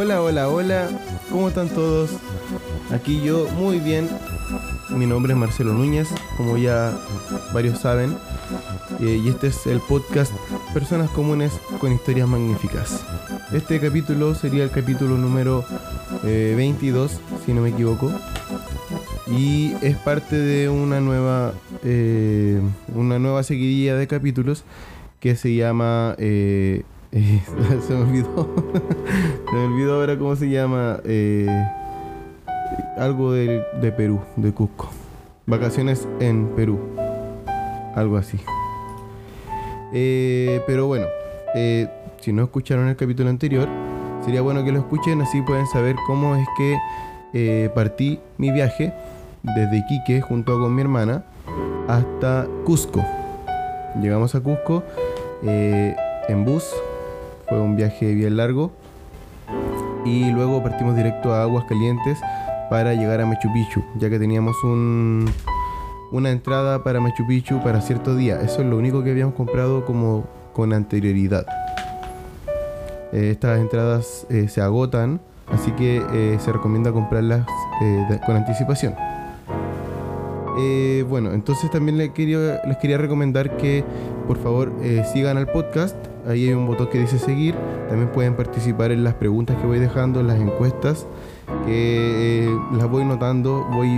Hola, hola, hola, ¿cómo están todos? Aquí yo muy bien. Mi nombre es Marcelo Núñez, como ya varios saben, eh, y este es el podcast Personas Comunes con Historias Magníficas. Este capítulo sería el capítulo número 22, eh, si no me equivoco, y es parte de una nueva, eh, una nueva seguidilla de capítulos que se llama... se me olvidó. se me olvidó ahora cómo se llama algo de, Perú, de Cusco. Vacaciones en Perú. Algo así. Eh, pero bueno, eh, si no escucharon el capítulo anterior, sería bueno que lo escuchen, así pueden saber cómo es que eh, partí mi viaje desde Iquique junto con mi hermana hasta Cusco. Llegamos a Cusco en bus, fue un viaje bien largo y luego partimos directo a Aguas Calientes para llegar a Machu Picchu, ya que teníamos un, una entrada para Machu Picchu para cierto día. Eso es lo único que habíamos comprado como con anterioridad. Eh, estas entradas eh, se agotan, así que eh, se recomienda comprarlas con anticipación. bueno, entonces también les quería, les quería recomendar que por favor sigan al podcast. Ahí hay un botón que dice seguir. También pueden participar en las preguntas que voy dejando, en las encuestas que eh, las voy notando, voy,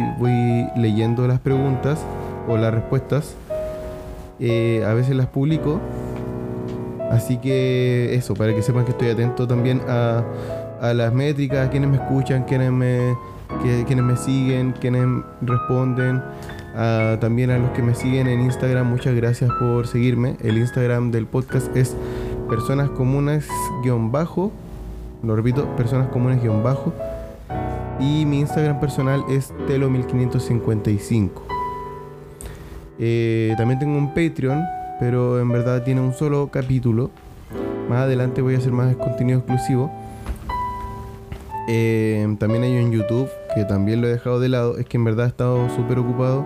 leyendo las preguntas o las respuestas. Eh, a veces las publico. Así que eso, para que sepan que estoy atento también a, las métricas, a quienes me escuchan, quienes me, quienes me siguen, quienes responden. También a los que me siguen en Instagram, muchas gracias por seguirme. El Instagram del podcast es personas comunes-bajo. Lo repito, personas comunes-bajo y mi Instagram personal es telo1555. Eh, también tengo un Patreon, pero en verdad tiene un solo capítulo. Más adelante voy a hacer más contenido exclusivo. Eh, también hay un YouTube, que también lo he dejado de lado. Es que en verdad he estado súper ocupado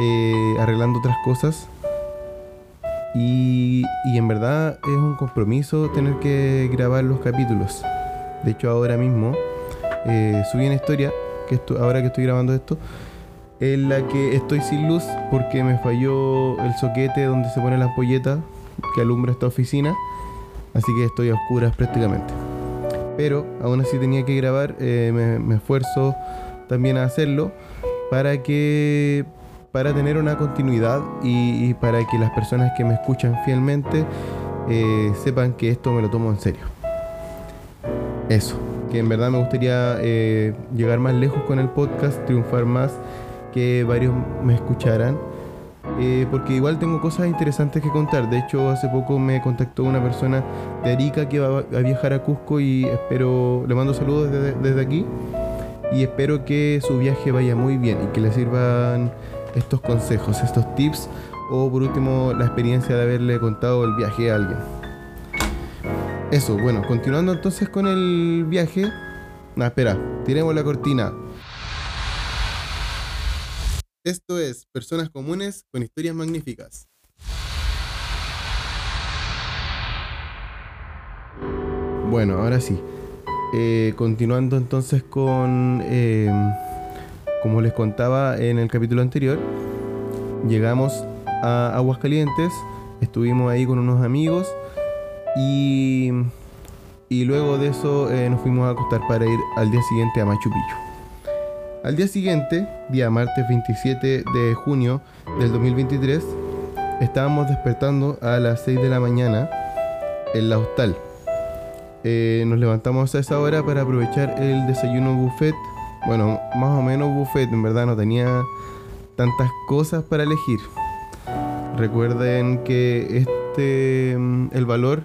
eh, arreglando otras cosas. Y, y en verdad es un compromiso tener que grabar los capítulos. De hecho ahora mismo eh, subí una historia, que ahora que estoy grabando esto, en la que estoy sin luz porque me falló el soquete donde se pone la ampolleta que alumbra esta oficina, así que estoy a oscuras prácticamente. Pero aún así tenía que grabar, eh, me, esfuerzo también a hacerlo para que para tener una continuidad y, para que las personas que me escuchan fielmente eh, sepan que esto me lo tomo en serio. Eso que en verdad me gustaría eh, llegar más lejos con el podcast, triunfar más, que varios me escucharan. Eh, porque igual tengo cosas interesantes que contar. De hecho, hace poco me contactó una persona de Arica que va a viajar a Cusco y espero, le mando saludos desde, aquí y espero que su viaje vaya muy bien y que le sirvan estos consejos, estos tips o por último la experiencia de haberle contado el viaje a alguien. Eso, bueno, continuando entonces con el viaje. No, espera, tiremos la cortina. Esto es Personas Comunes con Historias Magníficas. Bueno, ahora sí. Eh, continuando entonces con, em, como les contaba en el capítulo anterior, llegamos a Aguascalientes, estuvimos ahí con unos amigos y, y luego de eso eh, nos fuimos a acostar para ir al día siguiente a Machu Picchu. Al día siguiente, día martes 27 de junio del 2023, estábamos despertando a las 6 de la mañana en la hostal. Eh, nos levantamos a esa hora para aprovechar el desayuno buffet. Bueno, más o menos buffet, en verdad no tenía tantas cosas para elegir. Recuerden que este mm, el valor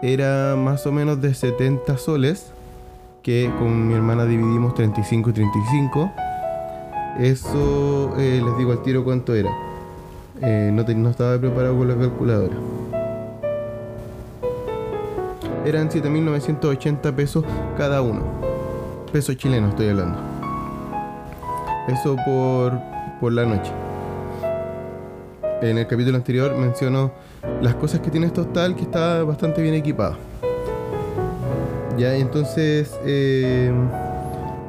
era más o menos de 70 soles, que con mi hermana dividimos 35 y 35. Eso eh, les digo al tiro cuánto era. Eh, no, estaba preparado con la calculadora. Eran 7.980 pesos cada uno. Pesos chilenos estoy hablando. Eso por, por la noche. En el capítulo anterior menciono las cosas que tiene este hostal que está bastante bien equipado. Entonces eh,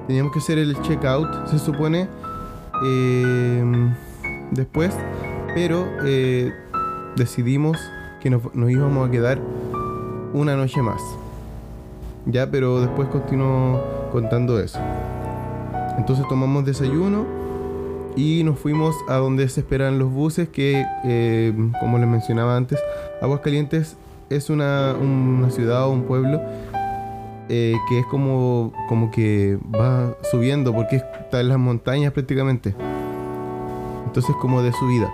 teníamos que hacer el checkout, se supone, eh, después, pero eh, decidimos que nos, íbamos a quedar una noche más. Ya, pero después continuó contando eso. Entonces tomamos desayuno y nos fuimos a donde se esperan los buses, que eh, como les mencionaba antes, Aguascalientes es una, una ciudad o un pueblo eh, que es como, como que va subiendo porque está en las montañas prácticamente. Entonces como de subida.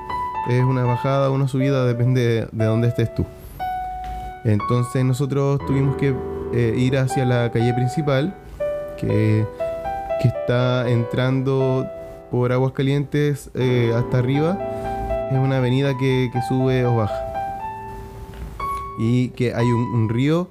Es una bajada una subida, depende de, de dónde estés tú. Entonces nosotros tuvimos que eh, ir hacia la calle principal, que, que está entrando por Aguascalientes eh, hasta arriba. Es una avenida que, sube o baja. Y que hay un, río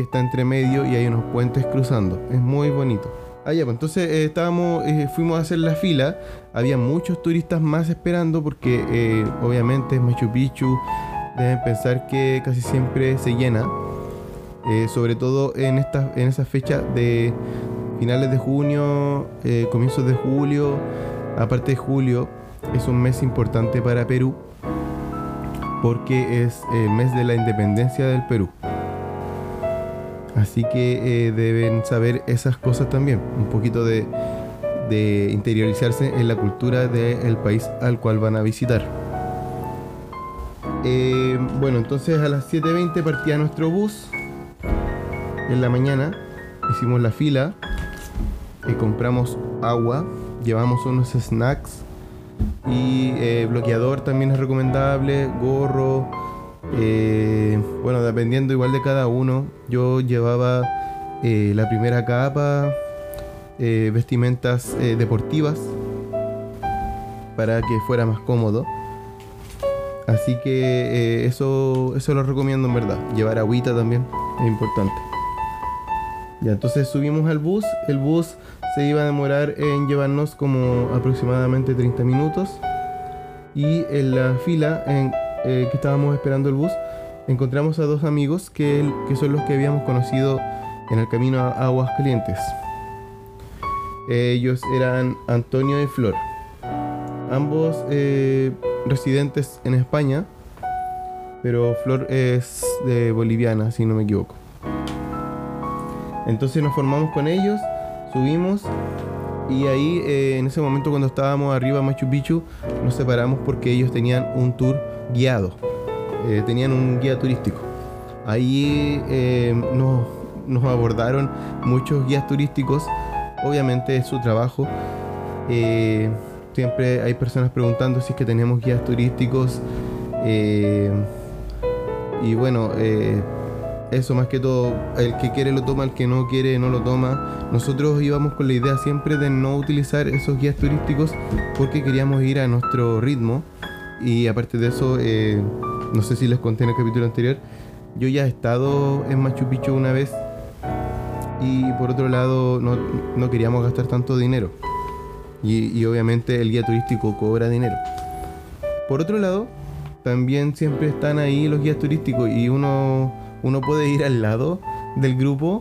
está entre medio y hay unos puentes cruzando. Es muy bonito. Ah, ya, pues entonces eh, estábamos, eh, fuimos a hacer la fila. Había muchos turistas más esperando porque eh, obviamente es Machu Picchu. Deben pensar que casi siempre se llena. sobre todo en, esta, en esa fecha de finales de junio, comienzos de julio aparte de julio, es un mes importante para Perú porque es el mes de la independencia del Perú. Así que eh, deben saber esas cosas también, un poquito de, interiorizarse en la cultura del país al cual van a visitar. Eh, bueno, entonces a las 7.20 partía nuestro bus. En la mañana hicimos la fila y compramos agua llevamos unos snacks y eh, bloqueador también es recomendable, gorro, eh, bueno, dependiendo igual de cada uno. Yo llevaba eh, la primera capa, vestimentas deportivas para que fuera más cómodo. Así que eso, eso lo recomiendo en verdad. Llevar agüita también es importante. Ya, entonces subimos al bus. El bus se iba a demorar en llevarnos como aproximadamente 30 minutos. Y en la fila en eh, que estábamos esperando el bus, encontramos a dos amigos que, que, son los que habíamos conocido en el camino a Aguas Calientes. Ellos eran Antonio y Flor, ambos eh, residentes en España, pero Flor es de boliviana, si no me equivoco. Entonces nos formamos con ellos subimos y ahí eh, en ese momento cuando estábamos arriba Machu Picchu nos separamos porque ellos tenían un tour guiado, eh, tenían un guía turístico. Ahí eh, nos, nos, abordaron muchos guías turísticos, obviamente es su trabajo. siempre hay personas preguntando si es que tenemos guías turísticos y bueno, eso más que todo, el que quiere lo toma, el que no quiere no lo toma. Nosotros íbamos con la idea siempre de no utilizar esos guías turísticos porque queríamos ir a nuestro ritmo. Y aparte de eso, eh, no sé si les conté en el capítulo anterior, yo ya he estado en Machu Picchu una vez y por otro lado no, no queríamos gastar tanto dinero. Y, y obviamente el guía turístico cobra dinero. Por otro lado, también siempre están ahí los guías turísticos y uno uno puede ir al lado del grupo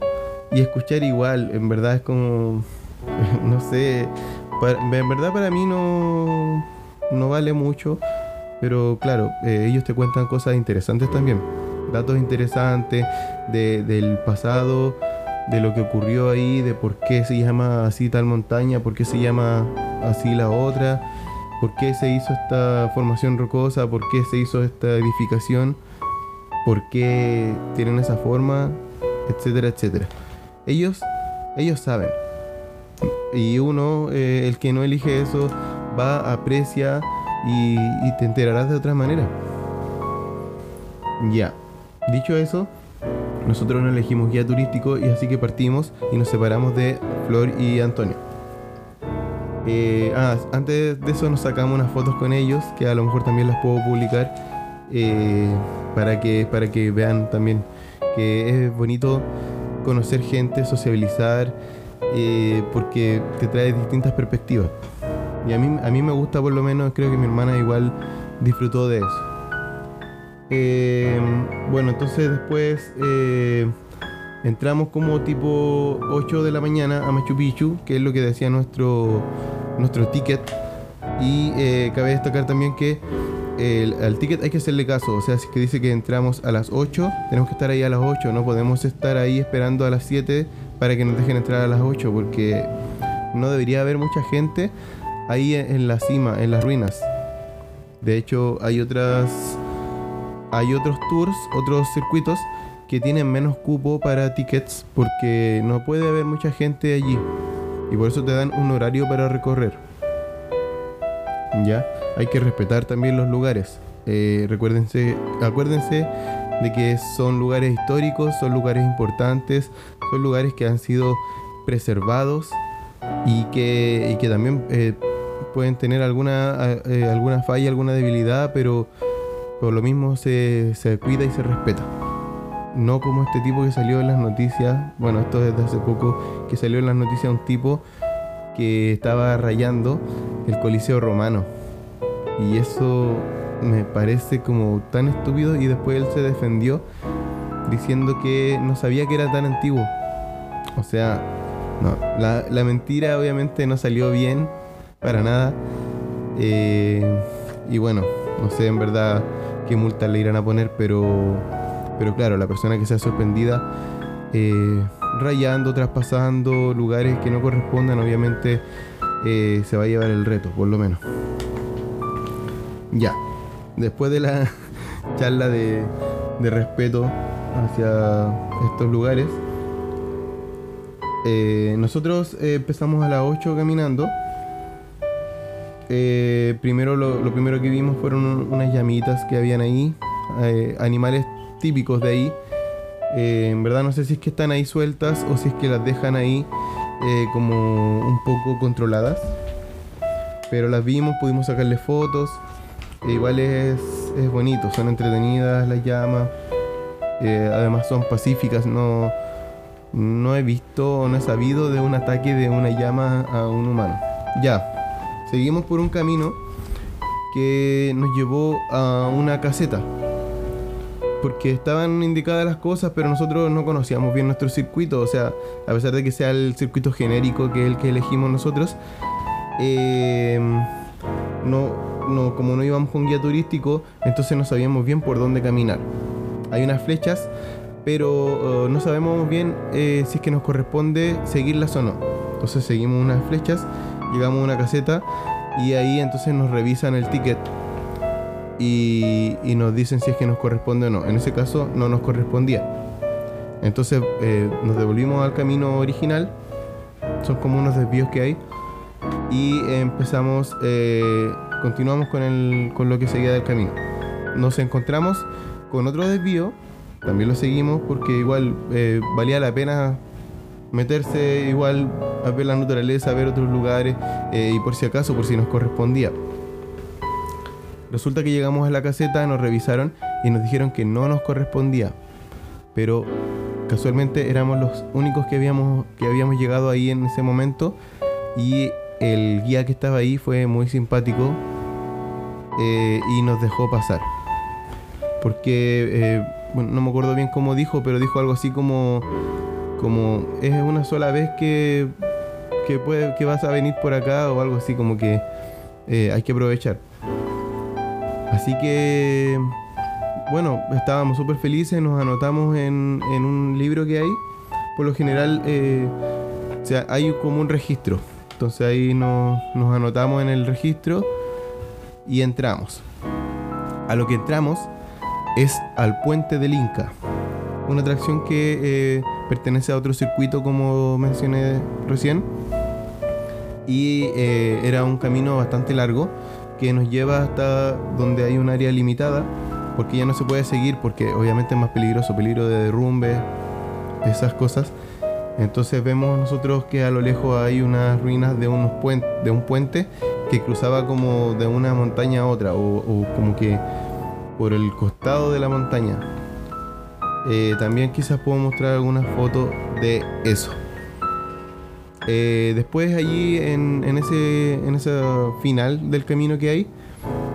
y escuchar igual. En verdad es como, no sé, en verdad para mí no, no vale mucho, pero claro, eh, ellos te cuentan cosas interesantes también, datos interesantes de, del pasado, de lo que ocurrió ahí, de por qué se llama así tal montaña, por qué se llama así la otra, por qué se hizo esta formación rocosa, por qué se hizo esta edificación por qué tienen esa forma, etcétera, etcétera. Ellos, ellos saben. Y uno, eh, el que no elige eso, va, aprecia y, te enterarás de otra manera. Ya, dicho eso, nosotros no elegimos guía turístico y así que partimos y nos separamos de Flor y Antonio. Eh, ah, antes de eso nos sacamos unas fotos con ellos que a lo mejor también las puedo publicar. Eh, para que, para que vean también que es bonito conocer gente, sociabilizar, eh, porque te trae distintas perspectivas. Y a mí, a mí me gusta por lo menos, creo que mi hermana igual disfrutó de eso. Eh, bueno, entonces después eh, entramos como tipo 8 de la mañana a Machu Picchu, que es lo que decía nuestro, nuestro ticket. Y eh, cabe destacar también que el, al ticket hay que hacerle caso. O sea, si que dice que entramos a las 8, tenemos que estar ahí a las 8. No podemos estar ahí esperando a las 7 para que nos dejen entrar a las 8, porque no debería haber mucha gente ahí en la cima, en las ruinas. De hecho, hay otras. Hay otros tours, otros circuitos que tienen menos cupo para tickets porque no puede haber mucha gente allí. Y por eso te dan un horario para recorrer. Ya, hay que respetar también los lugares. Eh, recuérdense, acuérdense de que son lugares históricos, son lugares importantes, son lugares que han sido preservados y que, y que también eh, pueden tener alguna, eh, alguna falla, alguna debilidad, pero por lo mismo se, se cuida y se respeta. No como este tipo que salió en las noticias, bueno, esto desde hace poco, que salió en las noticias un tipo que estaba rayando el Coliseo Romano. Y eso me parece como tan estúpido y después él se defendió diciendo que no sabía que era tan antiguo. O sea, la, la mentira obviamente no salió bien para nada. Eh, y bueno, no sé en verdad qué multa le irán a poner, pero, pero claro, la persona que sea sorprendida eh, rayando, traspasando lugares que no correspondan, obviamente eh, se va a llevar el reto, por lo menos. Ya, después de la charla de, de respeto hacia estos lugares, nosotros empezamos a las 8 caminando eh, primero lo, primero que vimos fueron unas llamitas que habían ahí, eh, animales típicos de ahí. Eh, en verdad no sé si es que están ahí sueltas o si es que las dejan ahí como un poco controladas. Pero las vimos, pudimos sacarle fotos. E igual es, es bonito, son entretenidas las llamas. además son pacíficas, no, no he visto no he sabido de un ataque de una llama a un humano. Ya, seguimos por un camino que nos llevó a una caseta. Porque estaban indicadas las cosas, pero nosotros no conocíamos bien nuestro circuito. O sea, a pesar de que sea el circuito genérico que es el que elegimos nosotros, eh, no, no, como no íbamos con guía turístico, entonces no sabíamos bien por dónde caminar. Hay unas flechas, pero uh, no sabemos bien eh, si es que nos corresponde seguirlas o no. Entonces seguimos unas flechas llegamos a una caseta y ahí entonces nos revisan el ticket y, nos dicen si es que nos corresponde o no. En ese caso no nos correspondía. Entonces eh, nos devolvimos al camino original. Son como unos desvíos que hay. Y empezamos, eh, continuamos con, el, con lo que seguía del camino. Nos encontramos con otro desvío. También lo seguimos porque igual eh, valía la pena meterse igual a ver la naturaleza, a ver otros lugares eh, y por si acaso, por si nos correspondía. Resulta que llegamos a la caseta, nos revisaron y nos dijeron que no nos correspondía. Pero casualmente éramos los únicos que habíamos, que habíamos llegado ahí en ese momento y el guía que estaba ahí fue muy simpático eh, y nos dejó pasar. Porque, eh, bueno, no me acuerdo bien cómo dijo, pero dijo algo así como como es una sola vez que, que, puede, que vas a venir por acá o algo así, como que eh, hay que aprovechar. Así que, bueno, estábamos súper felices, nos anotamos en, en, un libro que hay. Por lo general, eh, o sea, hay como un registro. Entonces ahí nos, nos anotamos en el registro y entramos. A lo que entramos es al puente del Inca. Una atracción que eh, pertenece a otro circuito como mencioné recién. Y eh, era un camino bastante largo que nos lleva hasta donde hay un área limitada, porque ya no se puede seguir, porque obviamente es más peligroso, peligro de derrumbe, esas cosas. Entonces vemos nosotros que a lo lejos hay unas ruinas de, unos de un puente que cruzaba como de una montaña a otra, o, como que por el costado de la montaña. Eh, también quizás puedo mostrar algunas fotos de eso. Eh, después allí en, ese final del camino que hay,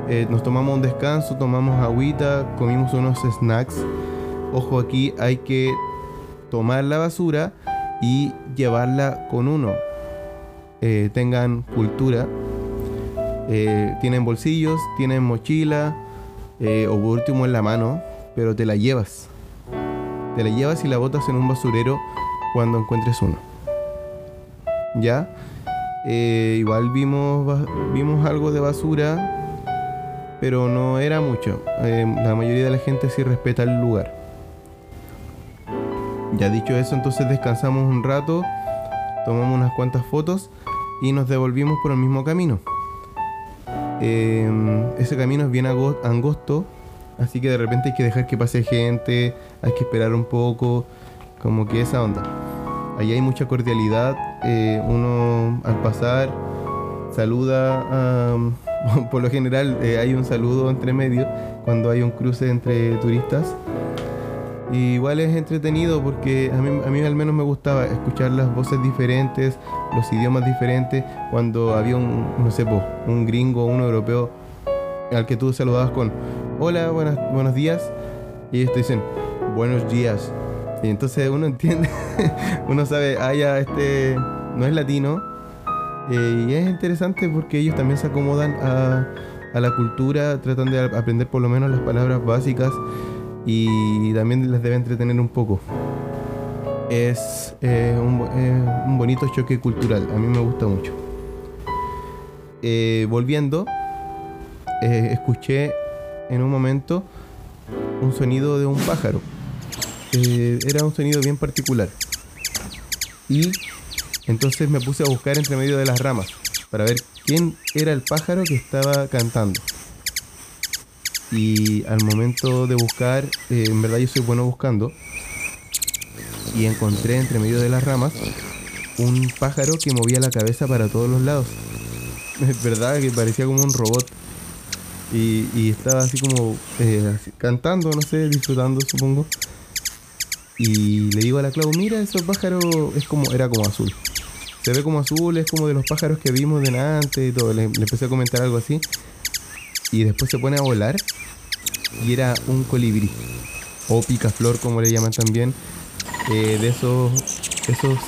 eh, nos tomamos un descanso, tomamos agüita, comimos unos snacks. Ojo aquí, hay que tomar la basura y llevarla con uno. Eh, tengan cultura. tienen bolsillos, tienen mochila o por último en la mano, pero te la llevas. Te la llevas y la botas en un basurero cuando encuentres uno. ¿Ya? Eh, igual vimos, vimos algo de basura, pero no era mucho. Eh, la mayoría de la gente sí respeta el lugar. Ya dicho eso, entonces descansamos un rato, tomamos unas cuantas fotos y nos devolvimos por el mismo camino. Eh, ese camino es bien angosto, así que de repente hay que dejar que pase gente, hay que esperar un poco, como que esa onda. Allí hay mucha cordialidad. Eh, uno al pasar saluda, por lo general eh, hay un saludo entre medio cuando hay un cruce entre turistas. Y igual es entretenido porque a mí, a mí al menos me gustaba escuchar las voces diferentes, los idiomas diferentes, cuando había un, no sé, un gringo, un europeo al que tú saludabas con hola, buenas, buenos días, y ellos te dicen buenos días. Y entonces uno entiende, uno sabe, ah, este no es latino. Eh, y es interesante porque ellos también se acomodan a, la cultura, tratan de aprender por lo menos las palabras básicas y también les debe entretener un poco. Es eh, un, bonito choque cultural, a mí me gusta mucho. Eh, volviendo, escuché en un momento un sonido de un pájaro. Eh, era un sonido bien particular. Y entonces me puse a buscar entre medio de las ramas para ver quién era el pájaro que estaba cantando. Y al momento de buscar, eh, en verdad yo soy bueno buscando, y encontré entre medio de las ramas un pájaro que movía la cabeza para todos los lados. Es verdad que parecía como un robot. Y, estaba así como eh, cantando, no sé, disfrutando supongo. Y le digo a la Clau, mira, ese pájaro es como, era como azul. Se ve como azul, es como de los pájaros que vimos de antes y todo. Le, empecé a comentar algo así. Y después se pone a volar. Y era un colibrí. O picaflor, como le llaman también. Eh, de esos, esos,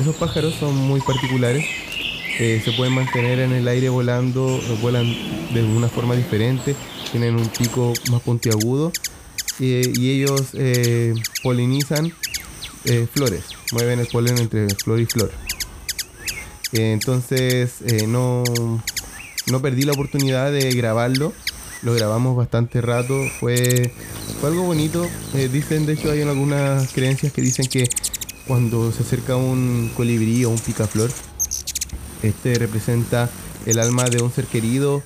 esos pájaros son muy particulares. Eh, se pueden mantener en el aire volando, vuelan de una forma diferente, tienen un pico más puntiagudo y ellos eh, polinizan eh, flores, mueven el polen entre flor y flor. entonces eh, no, no perdí la oportunidad de grabarlo, lo grabamos bastante rato, fue, fue algo bonito. dicen, de hecho, hay algunas creencias que dicen que cuando se acerca un colibrí o un picaflor, este representa el alma de un ser querido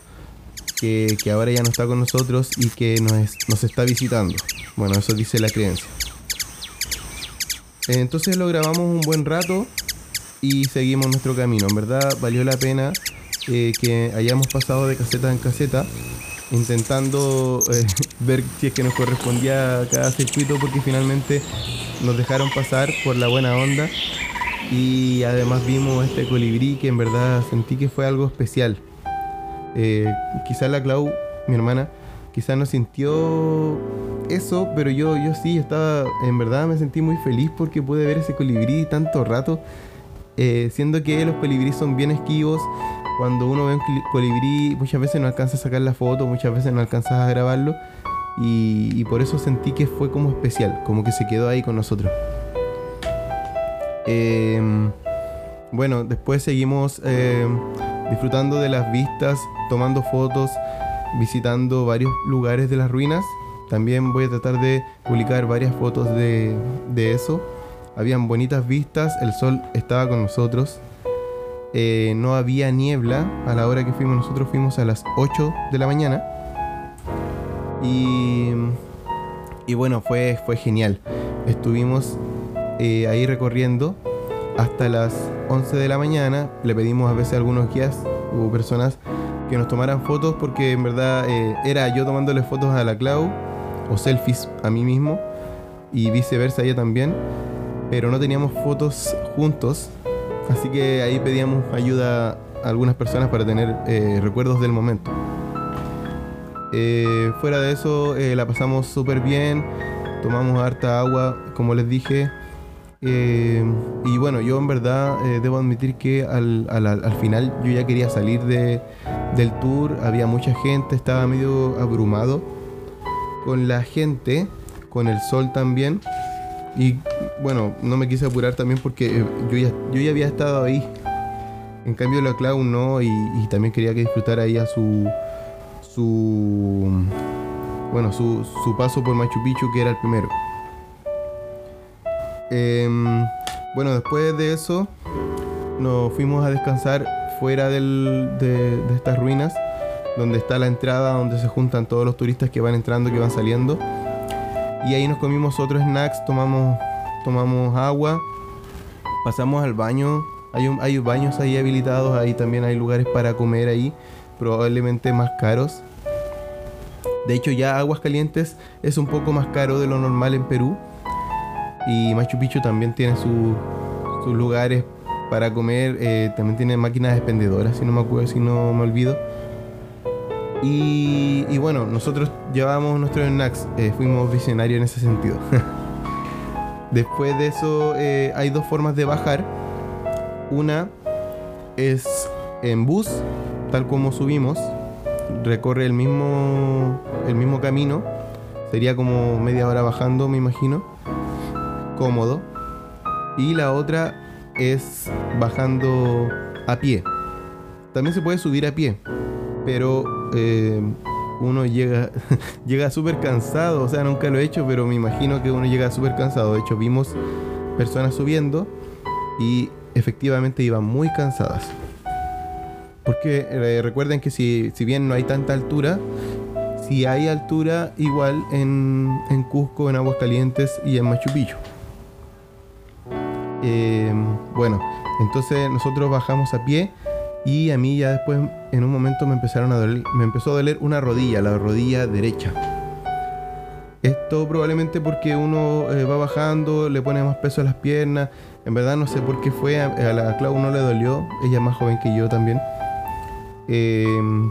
que, ahora ya no está con nosotros y que nos, está visitando. Bueno, eso dice la creencia. Entonces lo grabamos un buen rato y seguimos nuestro camino. En verdad valió la pena eh, que hayamos pasado de caseta en caseta intentando eh, ver si es que nos correspondía cada circuito porque finalmente nos dejaron pasar por la buena onda y además vimos este colibrí que en verdad sentí que fue algo especial. Eh, quizás la Clau, mi hermana, quizás no sintió eso, pero yo, yo sí, estaba, en verdad me sentí muy feliz porque pude ver ese colibrí tanto rato, eh, siendo que los colibrí son bien esquivos. Cuando uno ve un colibrí, muchas veces no alcanza a sacar la foto, muchas veces no alcanza a grabarlo. Y, por eso sentí que fue como especial, como que se quedó ahí con nosotros. Em, bueno, después seguimos em, disfrutando de las vistas, tomando fotos, visitando varios lugares de las ruinas. También voy a tratar de publicar varias fotos de, eso. Habían bonitas vistas, el sol estaba con nosotros. Eh, no había niebla a la hora que fuimos, nosotros fuimos a las 8 de la mañana. Y, y bueno, fue, fue genial. Estuvimos eh, ahí recorriendo hasta las 11 de la mañana. Le pedimos a veces a algunos guías o personas que nos tomaran fotos porque en verdad eh, era yo tomándole fotos a la Clau o selfies a mí mismo y viceversa ella también, pero no teníamos fotos juntos Así que ahí pedíamos ayuda a algunas personas para tener eh, recuerdos del momento. Eh, fuera de eso, la pasamos súper bien, tomamos harta agua, como les dije. Y bueno, yo en verdad debo admitir que al, al, final yo ya quería salir de, del tour, había mucha gente, estaba medio abrumado con la gente, con el sol también. Y bueno, no me quise apurar también porque yo ya, yo ya había estado ahí en cambio la Cloud no, y, también quería que disfrutara ella su, su, bueno, su, paso por Machu Picchu, que era el primero. Em, bueno, después de eso nos fuimos a descansar fuera de, estas ruinas, donde está la entrada, donde se juntan todos los turistas que van entrando, que van saliendo. Y ahí nos comimos otros snacks, tomamos, tomamos agua, pasamos al baño hay, baños ahí habilitados, ahí también hay lugares para comer ahí, probablemente más caros. De hecho, ya Aguas Calientes es un poco más caro de lo normal en Perú. Y Machu Picchu también tiene sus lugares para comer. Eh, también tiene máquinas expendedoras, si no me acuerdo, si no me olvido. Y, bueno, nosotros llevamos nuestros snacks. Eh, fuimos visionarios en ese sentido. Después de eso, eh, hay dos formas de bajar una es en bus, tal como subimos, recorre el mismo, el mismo camino, sería como media hora bajando, me imagino, cómodo. Y la otra es bajando a pie. También se puede subir a pie, pero eh, uno llega, llega súper cansado, o sea, nunca lo he hecho, pero me imagino que uno llega súper cansado. De hecho, vimos personas subiendo y efectivamente iban muy cansadas. Porque eh, recuerden que si, si, bien no hay tanta altura, si hay altura igual en, en Cusco, en Aguascalientes y en Machu Picchu. Em, bueno, entonces nosotros bajamos a pie y a mí ya después en un momento me empezaron a doler, me empezó a doler una rodilla, la rodilla derecha. Esto probablemente porque uno eh, va bajando, le pone más peso a las piernas, en verdad no sé por qué fue, a, la Clau no le dolió, ella es más joven que yo también. Em,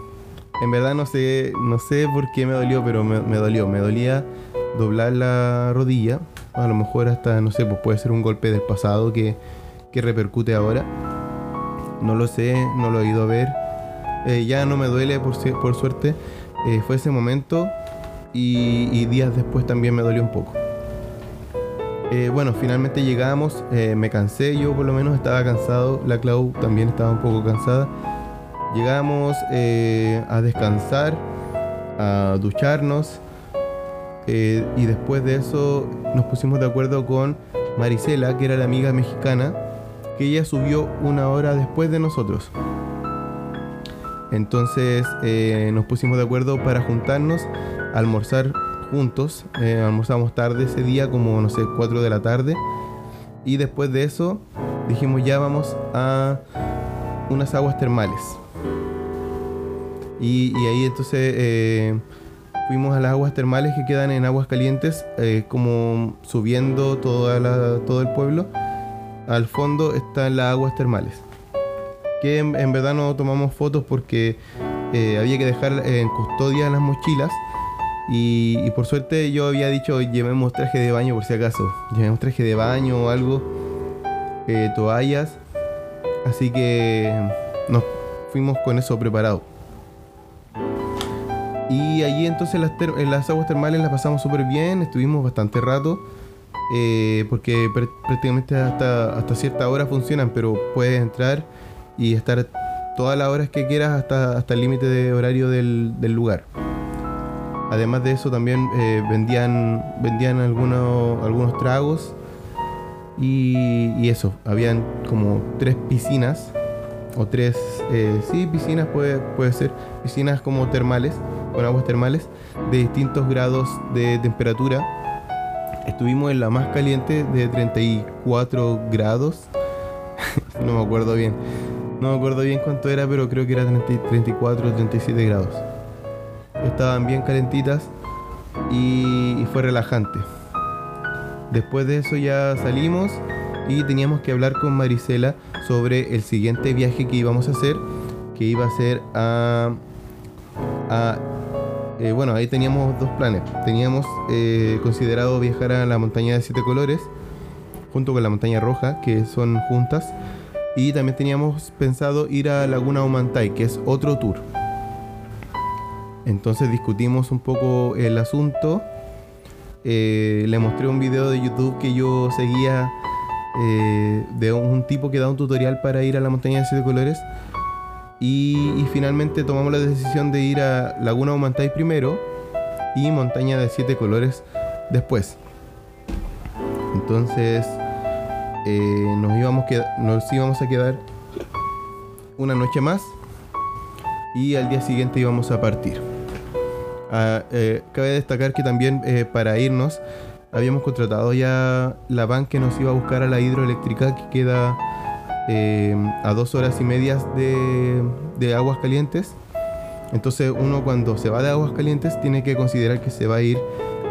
en verdad no sé, no sé por qué me dolió, pero me, dolió. Me dolía doblar la rodilla. A lo mejor hasta, no sé, pues puede ser un golpe del pasado que, repercute ahora. No lo sé, no lo he ido a ver. Eh, ya no me duele por, por suerte. Eh, fue ese momento y, días después también me dolió un poco. Eh, bueno, finalmente llegamos, me cansé, yo por lo menos estaba cansado, la Clau también estaba un poco cansada. Llegamos a descansar, a ducharnos y después de eso nos pusimos de acuerdo con Marisela, que era la amiga mexicana, que ella subió una hora después de nosotros. Entonces nos pusimos de acuerdo para juntarnos, almorzar juntos. Eh, almorzamos tarde ese día, como no sé, 4 de la tarde. Y después de eso dijimos ya vamos a unas aguas termales. Y, ahí entonces eh, fuimos a las aguas termales que quedan en aguas calientes, eh, como subiendo toda todo el pueblo. Al fondo están las aguas termales. Que en, verdad no tomamos fotos porque había que dejar en custodia las mochilas y, por suerte yo había dicho, llevemos traje de baño por si acaso. Llevemos traje de baño o algo, eh, toallas. Así que nos fuimos con eso preparado. Y allí entonces las aguas termales las pasamos súper bien, estuvimos bastante rato. Eh, porque prácticamente hasta, hasta cierta hora funcionan, pero puedes entrar y estar todas las horas que quieras hasta, hasta el límite de horario del, del lugar. Además de eso también eh, vendían, vendían algunos, algunos tragos y, eso, habían como tres piscinas o tres, eh, sí, piscinas puede, puede ser, piscinas como termales, con aguas termales de distintos grados de temperatura. Estuvimos en la más caliente de 34 grados, no me acuerdo bien, no me acuerdo bien cuánto era, pero creo que era 34 o 37 grados estaban bien calentitas y, fue relajante. Después de eso ya salimos y teníamos que hablar con Marisela sobre el siguiente viaje que íbamos a hacer, que iba a ser a... a eh, bueno, ahí teníamos dos planes. Teníamos eh, considerado viajar a la montaña de siete colores, junto con la montaña roja, que son juntas. Y también teníamos pensado ir a Laguna Humantay, que es otro tour. Entonces discutimos un poco el asunto. Eh, le mostré un video de YouTube que yo seguía de un tipo que da un tutorial para ir a la montaña de siete colores. Y, finalmente tomamos la decisión de ir a Laguna Humantay primero y Montaña de Siete Colores después. Entonces eh, nos, íbamos a quedar una noche más y al día siguiente íbamos a partir. Ah, eh, cabe destacar que también eh, para irnos habíamos contratado ya la van que nos iba a buscar a la hidroeléctrica que queda a dos horas y medias de, de aguas calientes. Entonces uno cuando se va de aguas calientes tiene que considerar que se va a ir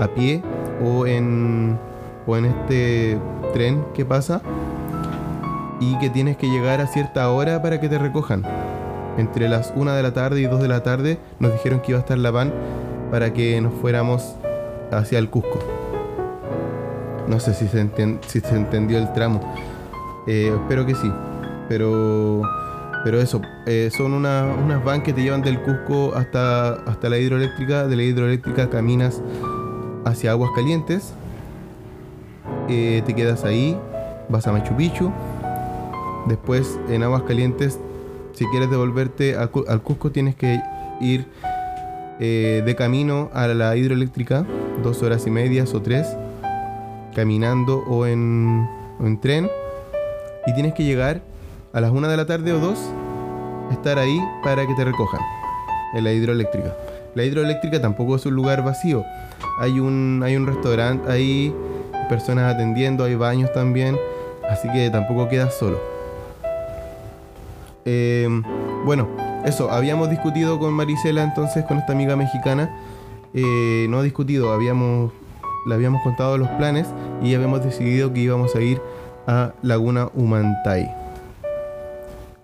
a pie o en, o en este tren que pasa y que tienes que llegar a cierta hora para que te recojan. Entre las 1 de la tarde y 2 de la tarde nos dijeron que iba a estar la van para que nos fuéramos hacia el Cusco. No sé si se, si se entendió el tramo. Eh, espero que sí. Pero, pero eso, eh, son unas van que te llevan del Cusco hasta, hasta la hidroeléctrica. De la hidroeléctrica caminas hacia aguas calientes eh, te quedas ahí, vas a Machu Picchu. Después en aguas calientes, si quieres devolverte al Cusco, tienes que ir de camino a la hidroeléctrica, dos horas y medias o tres, caminando o en, en tren. Y tienes que llegar a las una de la tarde o dos, estar ahí para que te recojan en la hidroeléctrica. La hidroeléctrica tampoco es un lugar vacío. Hay un, hay un restaurante ahí personas atendiendo, hay baños también, así que tampoco quedas solo. Eh, bueno, eso, habíamos discutido con Marisela entonces, con esta amiga mexicana, eh, no discutido, habíamos, le habíamos contado los planes y habíamos decidido que íbamos a ir a Laguna Humantay.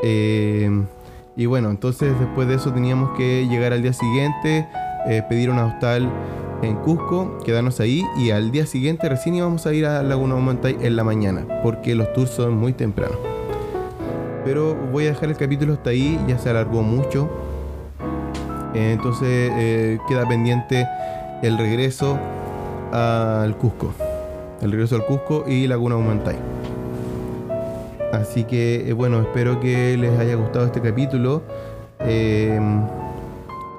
Eh, y bueno, entonces después de eso teníamos que llegar al día siguiente, pedir un hostal en Cusco, quedarnos ahí y al día siguiente recién íbamos a ir a Laguna Humantay en la mañana, porque los tours son muy temprano. Pero voy a dejar el capítulo hasta ahí, ya se alargó mucho. Eh, entonces eh, queda pendiente el regreso al Cusco. El regreso al Cusco y Laguna Humantay. Así que eh, bueno, espero que les haya gustado este capítulo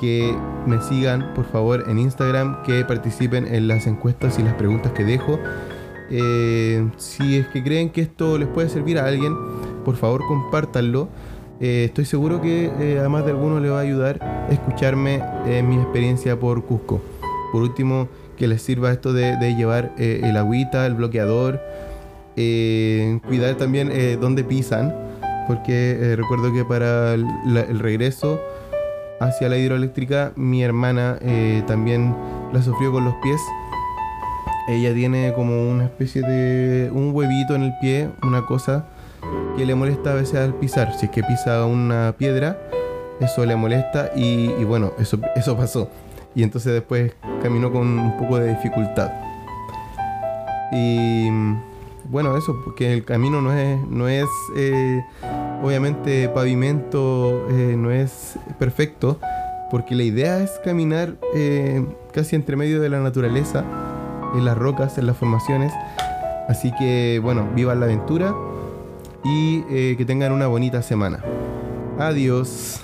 que me sigan por favor en Instagram, que participen en las encuestas y las preguntas que dejo. Eh, si es que creen que esto les puede servir a alguien, por favor compártanlo. Eh, estoy seguro que eh, a más de alguno le va a ayudar escucharme mi experiencia por Cusco. Por último, que les sirva esto de, llevar el agüita, el bloqueador, cuidar también dónde pisan, porque recuerdo que para el regreso hacia la hidroeléctrica, mi hermana eh, también la sufrió con los pies. Ella tiene como una especie de un huevito en el pie, una cosa que le molesta a veces al pisar. Si es que pisa una piedra, eso le molesta y, bueno, eso, eso pasó. Y entonces después caminó con un poco de dificultad. Y bueno, eso, porque el camino no es, no es eh, obviamente pavimento, eh, no es perfecto, porque la idea es caminar eh, casi entre medio de la naturaleza, en las rocas, en las formaciones. Así que bueno, vivan la aventura y que tengan una bonita semana. Adiós.